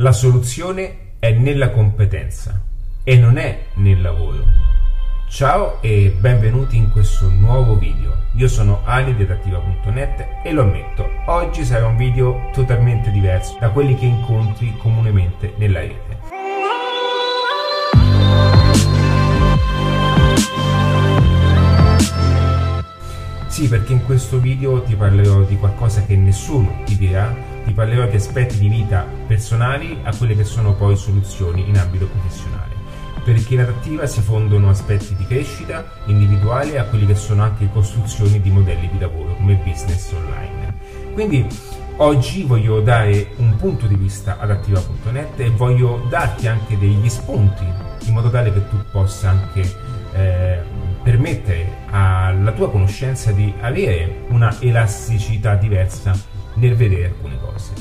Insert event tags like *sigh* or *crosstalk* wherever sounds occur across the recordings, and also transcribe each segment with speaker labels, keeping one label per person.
Speaker 1: La soluzione è nella competenza e non è nel lavoro. Ciao e benvenuti in questo nuovo video. Io sono Ali di adattiva.net e lo ammetto, oggi sarà un video totalmente diverso da quelli che incontri comunemente nella rete. Sì, perché in questo video ti parlerò di qualcosa che nessuno ti dirà ti parlerò di aspetti di vita personali a quelle che sono poi soluzioni in ambito professionale. Perché in adattiva si fondono aspetti di crescita individuale a quelli che sono anche costruzioni di modelli di lavoro come business online. Quindi oggi voglio dare un punto di vista ad attiva.net e voglio darti anche degli spunti in modo tale che tu possa anche eh, permettere alla tua conoscenza di avere una elasticità diversa nel vedere alcune cose.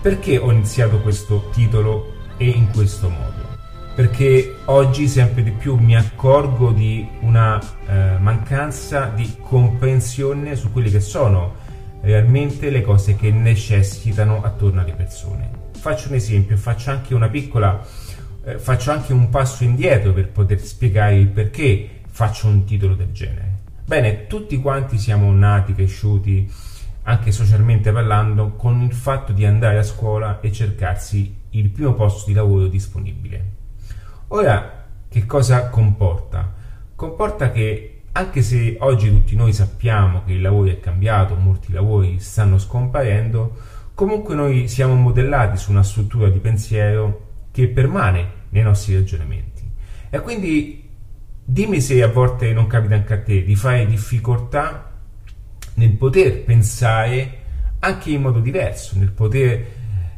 Speaker 1: Perché ho iniziato questo titolo e in questo modo? Perché oggi sempre di più mi accorgo di una eh, mancanza di comprensione su quelle che sono realmente le cose che necessitano attorno alle persone. Faccio un esempio, faccio anche una piccola, eh, faccio anche un passo indietro per poter spiegare il perché faccio un titolo del genere. Bene, tutti quanti siamo nati, cresciuti, anche socialmente parlando, con il fatto di andare a scuola e cercarsi il primo posto di lavoro disponibile. Ora, che cosa comporta? Comporta che anche se oggi tutti noi sappiamo che il lavoro è cambiato, molti lavori stanno scomparendo, comunque noi siamo modellati su una struttura di pensiero che permane nei nostri ragionamenti. E quindi dimmi se a volte non capita anche a te di fare difficoltà nel poter pensare anche in modo diverso, nel poter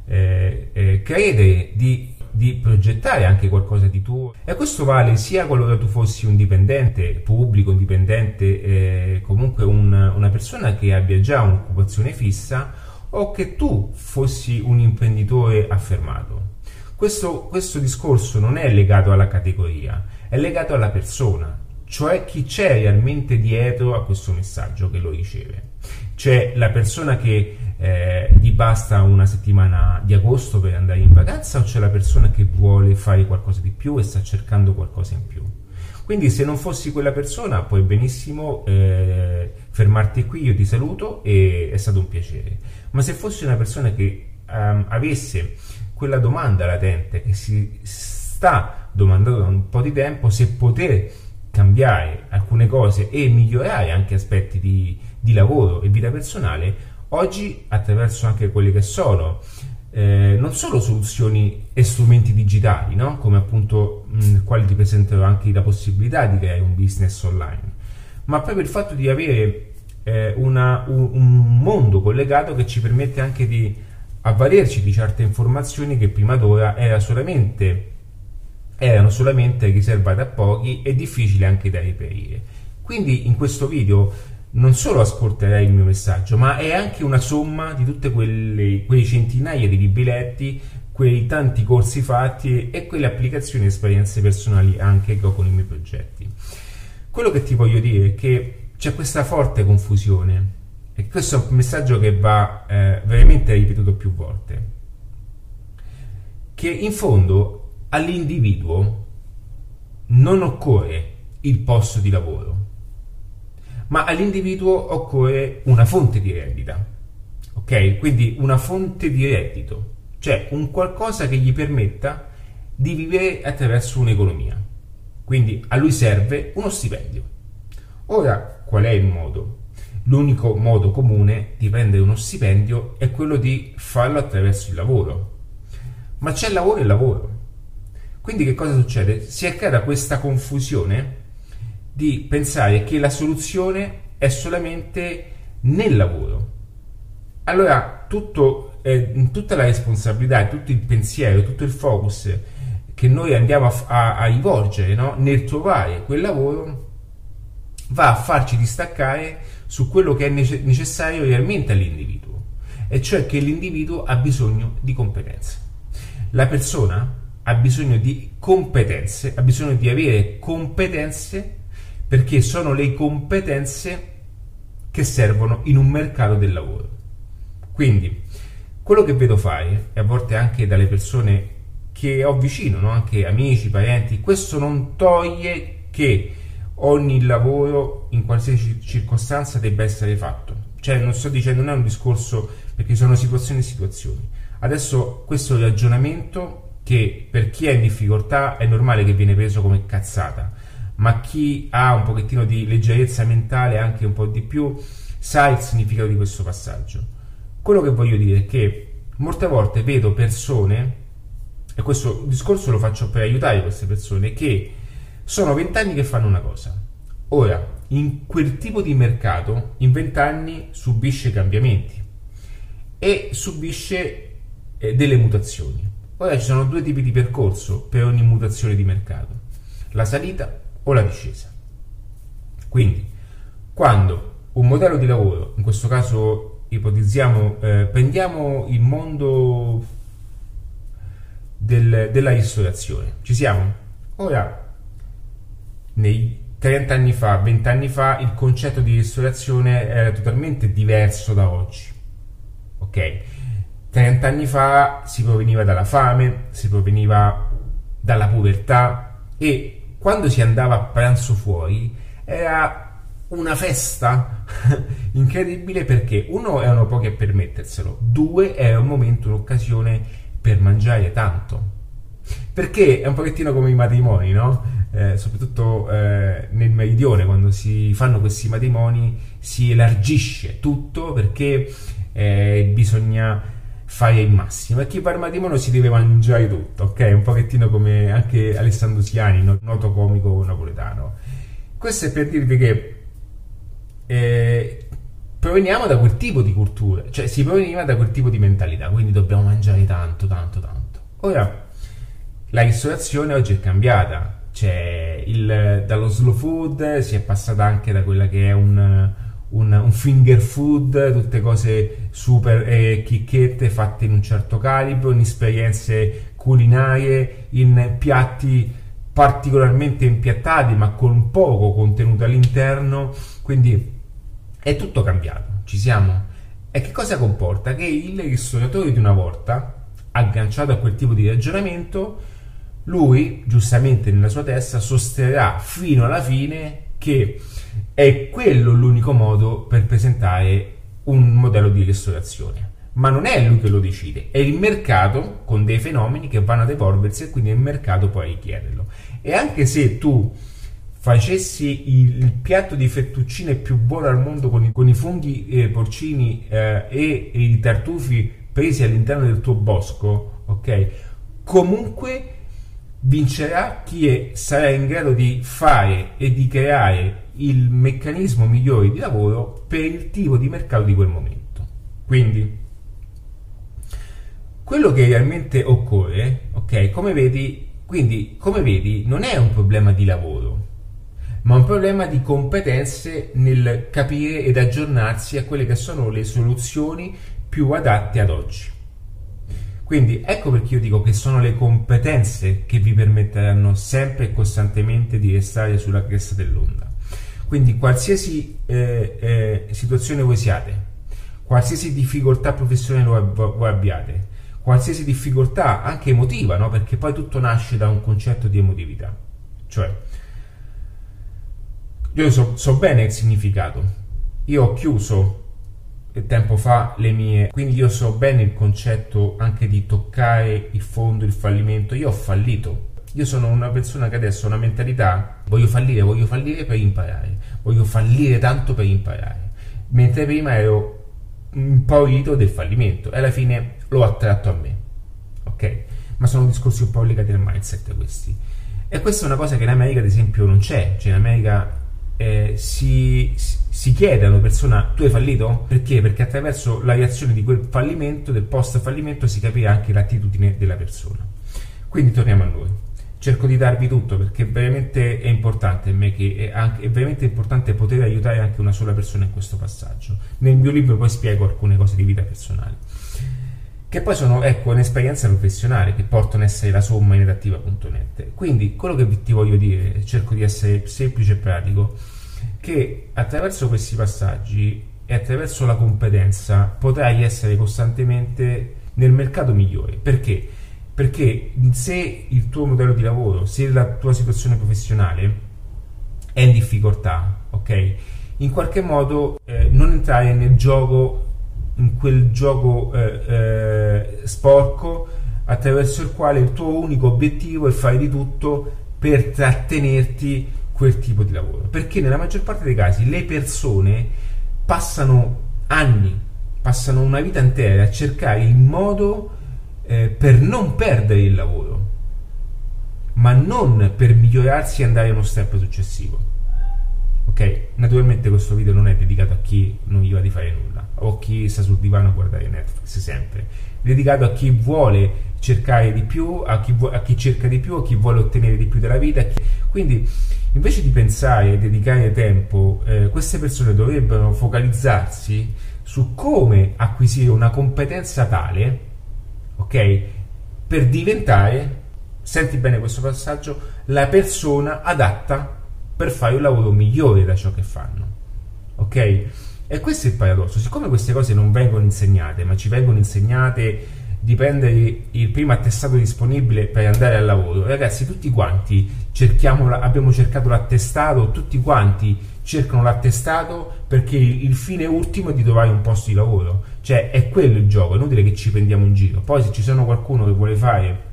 Speaker 1: eh, eh, credere di, di, progettare anche qualcosa di tuo. E questo vale sia qualora tu fossi un dipendente pubblico, un dipendente, eh, comunque un, una persona che abbia già un'occupazione fissa o che tu fossi un imprenditore affermato. Questo, questo discorso non è legato alla categoria, è legato alla persona, cioè chi c'è realmente dietro a questo messaggio che lo riceve. C'è la persona che eh, gli basta una settimana di agosto per andare in vacanza o c'è la persona che vuole fare qualcosa di più e sta cercando qualcosa in più. Quindi se non fossi quella persona puoi benissimo eh, fermarti qui, io ti saluto e è stato un piacere. Ma se fossi una persona che um, avesse quella domanda latente che si sta domandando da un po' di tempo, se poter cambiare alcune cose e migliorare anche aspetti di, di lavoro e vita personale, oggi attraverso anche quelle che sono eh, non solo soluzioni e strumenti digitali, no? come appunto mh, quali ti presenterò anche la possibilità di creare un business online, ma proprio il fatto di avere eh, una, un, un, mondo collegato che ci permette anche di avvalerci di certe informazioni che prima d'ora era solamente erano solamente riservate a pochi e difficili anche da reperire. Quindi in questo video non solo ascolterai il mio messaggio, ma è anche una somma di tutte quelle, quelle centinaia di biglietti, quei tanti corsi fatti e quelle applicazioni e esperienze personali anche che ho con i miei progetti. Quello che ti voglio dire è che c'è questa forte confusione e questo è un messaggio che va eh, veramente ripetuto più volte, che in fondo all'individuo non occorre il posto di lavoro, ma all'individuo occorre una fonte di reddito. Ok? Quindi una fonte di reddito, cioè un qualcosa che gli permetta di vivere attraverso un'economia. Quindi a lui serve uno stipendio. Ora, qual è il modo? L'unico modo comune di prendere uno stipendio è quello di farlo attraverso il lavoro. Ma c'è lavoro e lavoro. Quindi che cosa succede? Si è creata questa confusione di pensare che la soluzione è solamente nel lavoro. Allora tutto, eh, tutta la responsabilità, tutto il pensiero, tutto il focus che noi andiamo a, a, a rivolgere no? nel trovare quel lavoro va a farci distaccare su quello che è necessario realmente all'individuo, e cioè che l'individuo ha bisogno di competenze. La persona ha bisogno di competenze, ha bisogno di avere competenze perché sono le competenze che servono in un mercato del lavoro. Quindi, quello che vedo fare, e a volte anche dalle persone che ho vicino, no? anche amici, parenti, questo non toglie che ogni lavoro in qualsiasi circostanza debba essere fatto. Cioè, non sto dicendo, non è un discorso perché sono situazioni e situazioni. Adesso questo ragionamento che per chi è in difficoltà è normale che viene preso come cazzata, ma chi ha un pochettino di leggerezza mentale, anche un po' di più, sa il significato di questo passaggio. Quello che voglio dire è che molte volte vedo persone, e questo discorso lo faccio per aiutare queste persone, che sono vent'anni che fanno una cosa. Ora, in quel tipo di mercato, in vent'anni subisce cambiamenti e subisce eh, delle mutazioni. Ora ci sono due tipi di percorso per ogni mutazione di mercato, la salita o la discesa. Quindi, quando un modello di lavoro, in questo caso ipotizziamo, eh, prendiamo il mondo del, della ristorazione. Ci siamo? Ora, nei 30 anni fa, 20 anni fa, il concetto di ristorazione era totalmente diverso da oggi. Ok? 30 anni fa si proveniva dalla fame, si proveniva dalla povertà e quando si andava a pranzo fuori era una festa *laughs* incredibile perché uno erano pochi a permetterselo, due era un momento, un'occasione per mangiare tanto. Perché è un pochettino come i matrimoni, no? Eh, soprattutto eh, nel meridione, quando si fanno questi matrimoni, si elargisce tutto perché eh, bisogna fare il massimo. E chi fa il matrimonio si deve mangiare tutto, ok? Un pochettino come anche Alessandro Siani, noto comico napoletano. Questo è per dirvi che eh, proveniamo da quel tipo di cultura, cioè si proveniva da quel tipo di mentalità, quindi dobbiamo mangiare tanto, tanto, tanto. Ora, la ristorazione oggi è cambiata, cioè il, dallo slow food si è passata anche da quella che è un, un, un finger food, tutte cose super eh, chicchette fatte in un certo calibro, in esperienze culinarie, in piatti particolarmente impiattati ma con poco contenuto all'interno, quindi è tutto cambiato, ci siamo. E che cosa comporta? Che il ristoratore di una volta, agganciato a quel tipo di ragionamento, lui, giustamente nella sua testa, sosterrà fino alla fine che è quello l'unico modo per presentare un modello di ristorazione. Ma non è lui che lo decide, è il mercato con dei fenomeni che vanno ad evolversi e quindi il mercato può richiederlo. E anche se tu facessi il, piatto di fettuccine più buono al mondo con i, con i funghi eh, porcini eh, e, e, i tartufi presi all'interno del tuo bosco, ok? Comunque vincerà chi è, sarà in grado di fare e di creare il meccanismo migliore di lavoro per il tipo di mercato di quel momento. Quindi, quello che realmente occorre, ok? Come vedi, quindi, come vedi, non è un problema di lavoro ma un problema di competenze nel capire ed aggiornarsi a quelle che sono le soluzioni più adatte ad oggi. Quindi ecco perché io dico che sono le competenze che vi permetteranno sempre e costantemente di restare sulla cresta dell'onda. Quindi qualsiasi eh, eh, situazione voi siate, qualsiasi difficoltà professionale voi abbiate, qualsiasi difficoltà anche emotiva, no? perché poi tutto nasce da un concetto di emotività. Cioè, io so, so bene il significato. Io ho chiuso tempo fa le mie, quindi io so bene il concetto anche di toccare il fondo, il fallimento. Io ho fallito. Io sono una persona che adesso ha una mentalità, voglio fallire, voglio fallire per imparare, voglio fallire tanto per imparare. Mentre prima ero impaurito del fallimento e alla fine l'ho attratto a me. Ok? Ma sono discorsi un po' legati al mindset questi. E questa è una cosa che in America, ad esempio, non c'è. Cioè, in America eh, si, si chiede alla persona tu hai fallito? Perché? Perché attraverso la reazione di quel fallimento, del post fallimento, si capisce anche l'attitudine della persona. Quindi torniamo a noi. Cerco di darvi tutto perché veramente è importante è, anche, è veramente importante poter aiutare anche una sola persona in questo passaggio. Nel mio libro poi spiego alcune cose di vita personale che poi sono ecco, un'esperienza professionale che portano a essere la somma in redattiva.net. Quindi quello che ti voglio dire, cerco di essere semplice e pratico, che attraverso questi passaggi e attraverso la competenza potrai essere costantemente nel mercato migliore. Perché? Perché se il tuo modello di lavoro, se la tua situazione professionale è in difficoltà, ok? In qualche modo eh, non entrare nel gioco, in quel gioco eh, eh, sporco attraverso il quale il tuo unico obiettivo è fare di tutto per trattenerti quel tipo di lavoro. Perché nella maggior parte dei casi le persone passano anni, passano una vita intera a cercare il modo eh, per non perdere il lavoro, ma non per migliorarsi e andare a uno step successivo. Ok, naturalmente questo video non è dedicato a chi non gli va di fare nulla o chi sta sul divano a guardare Netflix sempre, è dedicato a chi vuole cercare di più, a chi, vu- a chi cerca di più, a chi vuole ottenere di più dalla vita. Quindi invece di pensare e dedicare tempo, eh, queste persone dovrebbero focalizzarsi su come acquisire una competenza tale, ok, per diventare, senti bene questo passaggio, la persona adatta per fare un lavoro migliore da ciò che fanno. Ok? E questo è il paradosso. Siccome queste cose non vengono insegnate, ma ci vengono insegnate di prendere il primo attestato disponibile per andare al lavoro, ragazzi, tutti quanti cerchiamo, abbiamo cercato l'attestato, tutti quanti cercano l'attestato perché il fine ultimo è di trovare un posto di lavoro. Cioè, è quello il gioco, è inutile che ci prendiamo in giro. Poi se ci sono qualcuno che vuole fare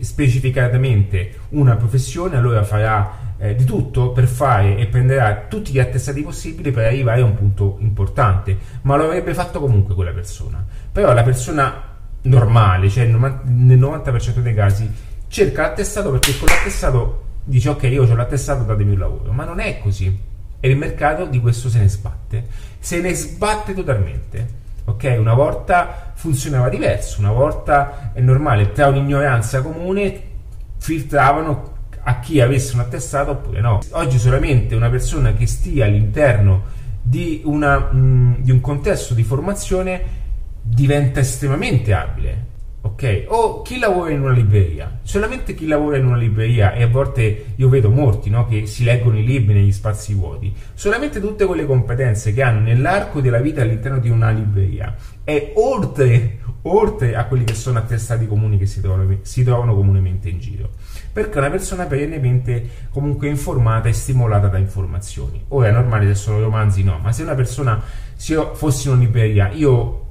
Speaker 1: specificatamente una professione, allora farà eh, di tutto per fare e prenderà tutti gli attestati possibili per arrivare a un punto importante, ma lo avrebbe fatto comunque quella persona. Però la persona normale, cioè nel 90% dei casi, cerca l'attestato perché con l'attestato dice ok io ho l'attestato datemi un lavoro, ma non è così. E il mercato di questo se ne sbatte, se ne sbatte totalmente. Ok, una volta funzionava diverso, una volta è normale, tra un'ignoranza comune filtravano a chi avesse un attestato oppure no. Oggi solamente una persona che stia all'interno di, una, mh, di un contesto di formazione diventa estremamente abile. Ok? O chi lavora in una libreria, solamente chi lavora in una libreria, e a volte io vedo molti no, che si leggono i libri negli spazi vuoti, solamente tutte quelle competenze che hanno nell'arco della vita all'interno di una libreria e oltre, oltre a quelli che sono attestati comuni che si trovano, si trovano comunemente in giro perché è una persona perennemente comunque informata e stimolata da informazioni. Ora è normale se sono romanzi, no, ma se una persona, se io fossi in una libreria, io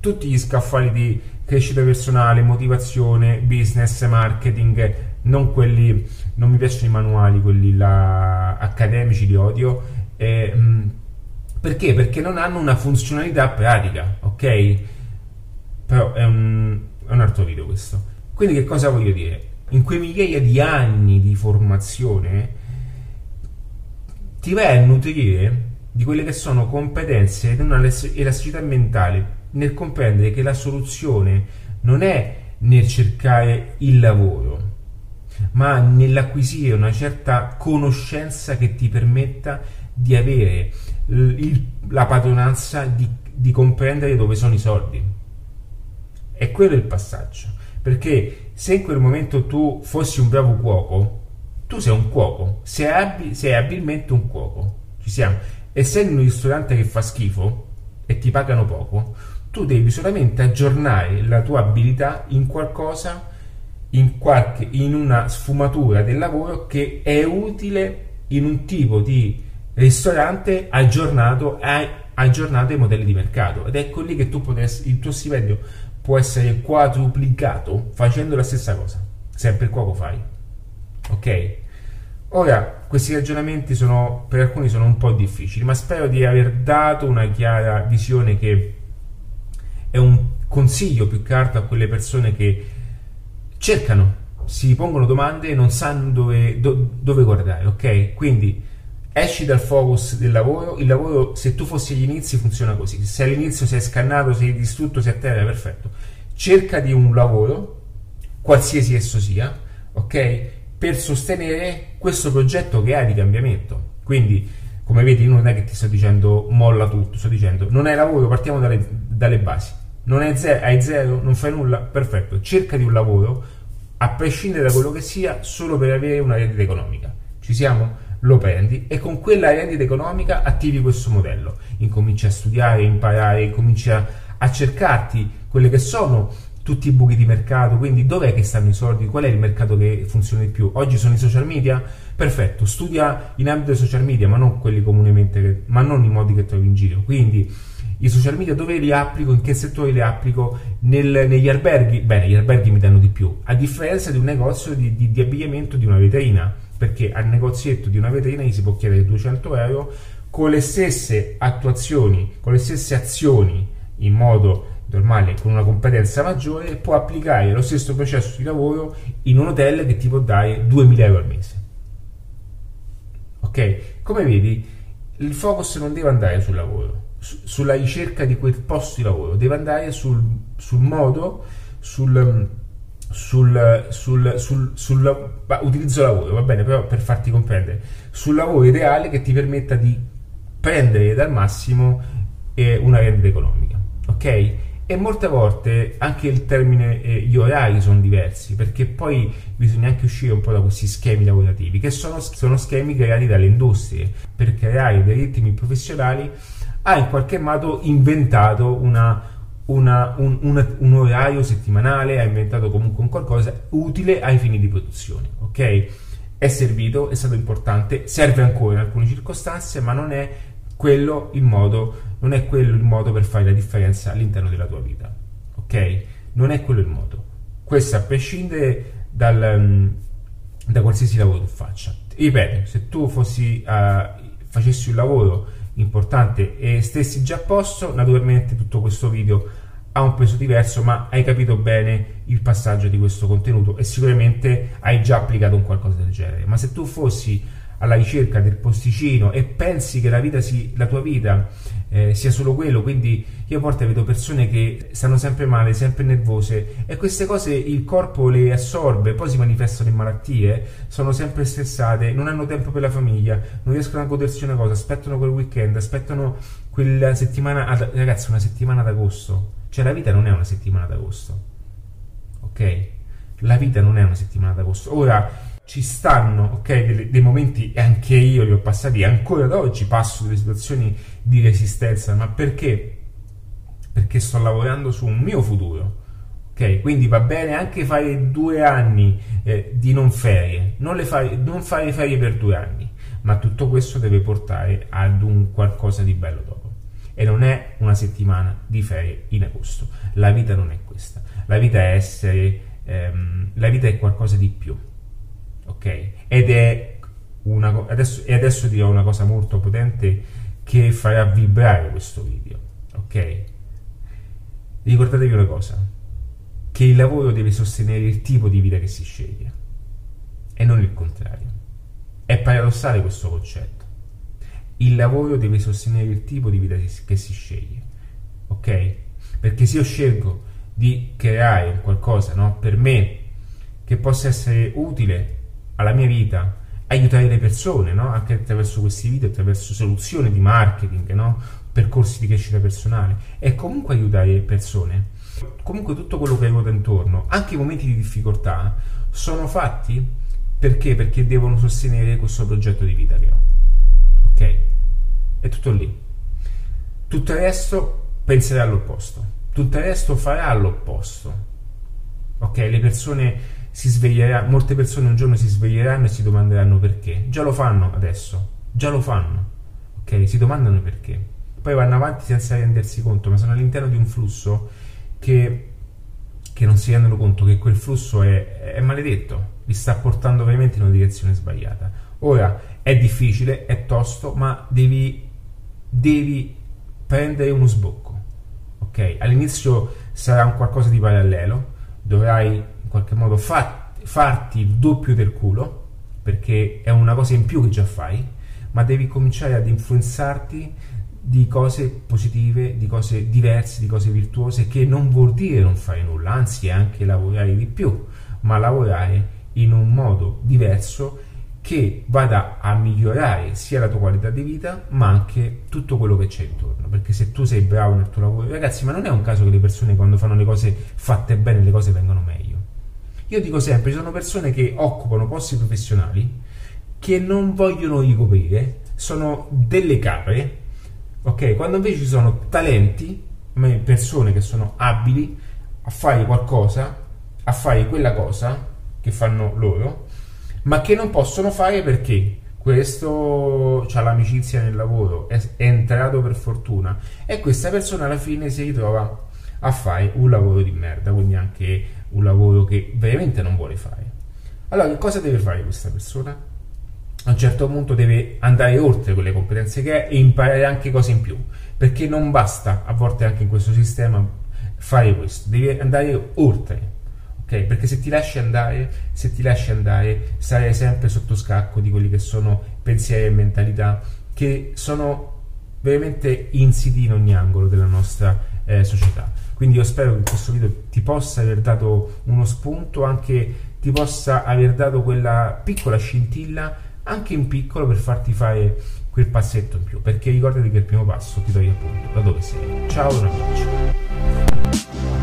Speaker 1: tutti gli scaffali di crescita personale, motivazione, business, marketing, non quelli, non mi piacciono i manuali, quelli là, accademici di odio, eh, perché? Perché non hanno una funzionalità pratica, ok? Però è un, è un altro video questo. Quindi che cosa voglio dire? in quei migliaia di anni di formazione, ti vai a nutrire di quelle che sono competenze ed una elasticità mentale nel comprendere che la soluzione non è nel cercare il lavoro, ma nell'acquisire una certa conoscenza che ti permetta di avere il, la padronanza di, di comprendere dove sono i soldi. E quello è il passaggio. Perché se in quel momento tu fossi un bravo cuoco, tu sei un cuoco, sei, abil, sei abilmente un cuoco, ci siamo. E sei in un ristorante che fa schifo e ti pagano poco, tu devi solamente aggiornare la tua abilità in qualcosa, in, qualche, in una sfumatura del lavoro che è utile in un tipo di ristorante aggiornato, aggiornato ai modelli di mercato. Ed ecco lì che tu potresti, il tuo stipendio può essere quadruplicato facendo la stessa cosa, sempre il cuoco fai. Ok? Ora, questi ragionamenti sono, per alcuni sono un po' difficili, ma spero di aver dato una chiara visione che è un consiglio più che altro a quelle persone che cercano, si pongono domande e non sanno dove, do, dove guardare, ok? Quindi esci dal focus del lavoro, il lavoro se tu fossi agli inizi funziona così, se all'inizio sei scannato, sei distrutto, sei a terra, perfetto, cerca di un lavoro, qualsiasi esso sia, ok? Per sostenere questo progetto che hai di cambiamento. Quindi, come vedi, non è che ti sto dicendo molla tutto, sto dicendo non hai lavoro, partiamo dalle, dalle basi. Non hai zero, hai zero, non fai nulla, perfetto, cerca di un lavoro, a prescindere da quello che sia, solo per avere una reddita economica. Ci siamo? lo prendi e con quella rendita economica attivi questo modello. Incominci a studiare, imparare, incominci a, a cercarti quelle che sono tutti i buchi di mercato, quindi dov'è che stanno i soldi, qual è il mercato che funziona di più? Oggi sono i social media? Perfetto, studia in ambito dei social media, ma non quelli comunemente, ma non i modi che trovi in giro. Quindi i social media dove li applico, in che settori li applico, Nel, negli alberghi, bene, gli alberghi mi danno di più, a differenza di un negozio di, di, di abbigliamento di una vetrina, perché al negozietto di una vetrina gli si può chiedere 200 euro con le stesse attuazioni, con le stesse azioni in modo normale con una competenza maggiore può applicare lo stesso processo di lavoro in un hotel che ti può dare 2000 euro al mese. Ok? Come vedi, il focus non deve andare sul lavoro, su, sulla ricerca di quel posto di lavoro, deve andare sul, sul modo, sul, sul, sul, sul, sul utilizzo lavoro, va bene, però per farti comprendere, sul lavoro ideale che ti permetta di prendere dal massimo eh, una rendita economica. Ok? E molte volte anche il termine eh, gli orari sono diversi, perché poi bisogna anche uscire un po' da questi schemi lavorativi, che sono, sono schemi creati dalle industrie per creare dei ritmi professionali. Ha in qualche modo inventato una, una, un, una, un, orario settimanale, ha inventato comunque un qualcosa utile ai fini di produzione. Ok? È servito, è stato importante, serve ancora in alcune circostanze, ma non è quello il modo, non è quello il modo per fare la differenza all'interno della tua vita. Ok? Non è quello il modo. Questo a prescindere dal, um, da qualsiasi lavoro tu faccia. Ripeto, se tu fossi, uh, facessi un lavoro importante e stessi già a posto, naturalmente tutto questo video ha un peso diverso, ma hai capito bene il passaggio di questo contenuto e sicuramente hai già applicato un qualcosa del genere. Ma se tu fossi alla ricerca del posticino e pensi che la, vita si, la tua vita eh, sia solo quello, quindi io a volte vedo persone che stanno sempre male, sempre nervose e queste cose il corpo le assorbe, poi si manifestano in malattie, sono sempre stressate, non hanno tempo per la famiglia, non riescono a godersi una cosa, aspettano quel weekend, aspettano quella settimana, ad, ragazzi una settimana d'agosto, cioè la vita non è una settimana d'agosto, ok? La vita non è una settimana d'agosto. Ora, ci stanno ok, dei, dei, momenti, anche io li ho passati, ancora ad oggi passo delle situazioni di resistenza, ma perché? Perché sto lavorando su un mio futuro. Ok, quindi va bene anche fare due anni eh, di non ferie, non, fare, non fare ferie per due anni, ma tutto questo deve portare ad un qualcosa di bello dopo. E non è una settimana di ferie in agosto. La vita non è questa. La vita è essere, ehm, la vita è qualcosa di più ok? Ed è una, adesso, e adesso dirò una cosa molto potente che farà vibrare questo video, ok? Ricordatevi una cosa, che il lavoro deve sostenere il tipo di vita che si sceglie e non il contrario. È paradossale questo concetto. Il lavoro deve sostenere il tipo di vita che si sceglie, ok? Perché se io scelgo di creare qualcosa no, per me che possa essere utile alla mia vita, aiutare le persone, no? anche attraverso questi video, attraverso soluzioni di marketing, no? percorsi di crescita personale e comunque aiutare le persone. Comunque tutto quello che avuto intorno, anche i momenti di difficoltà, sono fatti perché? Perché devono sostenere questo progetto di vita che ho. Ok? È tutto lì. Tutto il resto penserà all'opposto. Tutto il resto farà l'opposto. Ok? Le persone si sveglierà, molte persone un giorno si sveglieranno e si domanderanno perché. Già lo fanno adesso, già lo fanno, ok? Si domandano perché. Poi vanno avanti senza rendersi conto, ma sono all'interno di un flusso che, che non si rendono conto che quel flusso è, è maledetto, li sta portando veramente in una direzione sbagliata. Ora è difficile, è tosto, ma devi, devi prendere uno sbocco. Ok? All'inizio sarà un qualcosa di parallelo, dovrai in qualche modo fa, farti il doppio del culo, perché è una cosa in più che già fai, ma devi cominciare ad influenzarti di cose positive, di cose diverse, di cose virtuose, che non vuol dire non fare nulla, anzi è anche lavorare di più, ma lavorare in un modo diverso che vada a migliorare sia la tua qualità di vita, ma anche tutto quello che c'è intorno. Perché se tu sei bravo nel tuo lavoro, ragazzi, ma non è un caso che le persone quando fanno le cose fatte bene, le cose vengono meglio. Io dico sempre, ci sono persone che occupano posti professionali che non vogliono ricoprire, sono delle capre, ok? Quando invece ci sono talenti, persone che sono abili a fare qualcosa, a fare quella cosa che fanno loro, ma che non possono fare perché questo ha l'amicizia nel lavoro, è, è entrato per fortuna e questa persona alla fine si ritrova a fare un lavoro di merda, quindi anche un lavoro che veramente non vuole fare. Allora, che cosa deve fare questa persona? A un certo punto deve andare oltre quelle competenze che ha e imparare anche cose in più, perché non basta a volte anche in questo sistema fare questo, devi andare oltre. Okay? Perché se ti lasci andare, se ti lasci andare, sarai sempre sotto scacco di quelli che sono pensieri e mentalità che sono veramente insiti in ogni angolo della nostra eh, società. Quindi io spero che questo video ti possa aver dato uno spunto, anche ti possa aver dato quella piccola scintilla, anche in piccolo, per farti fare quel passetto in più. Perché ricordati che il primo passo ti toglie appunto da dove sei. Ciao, un abbraccio.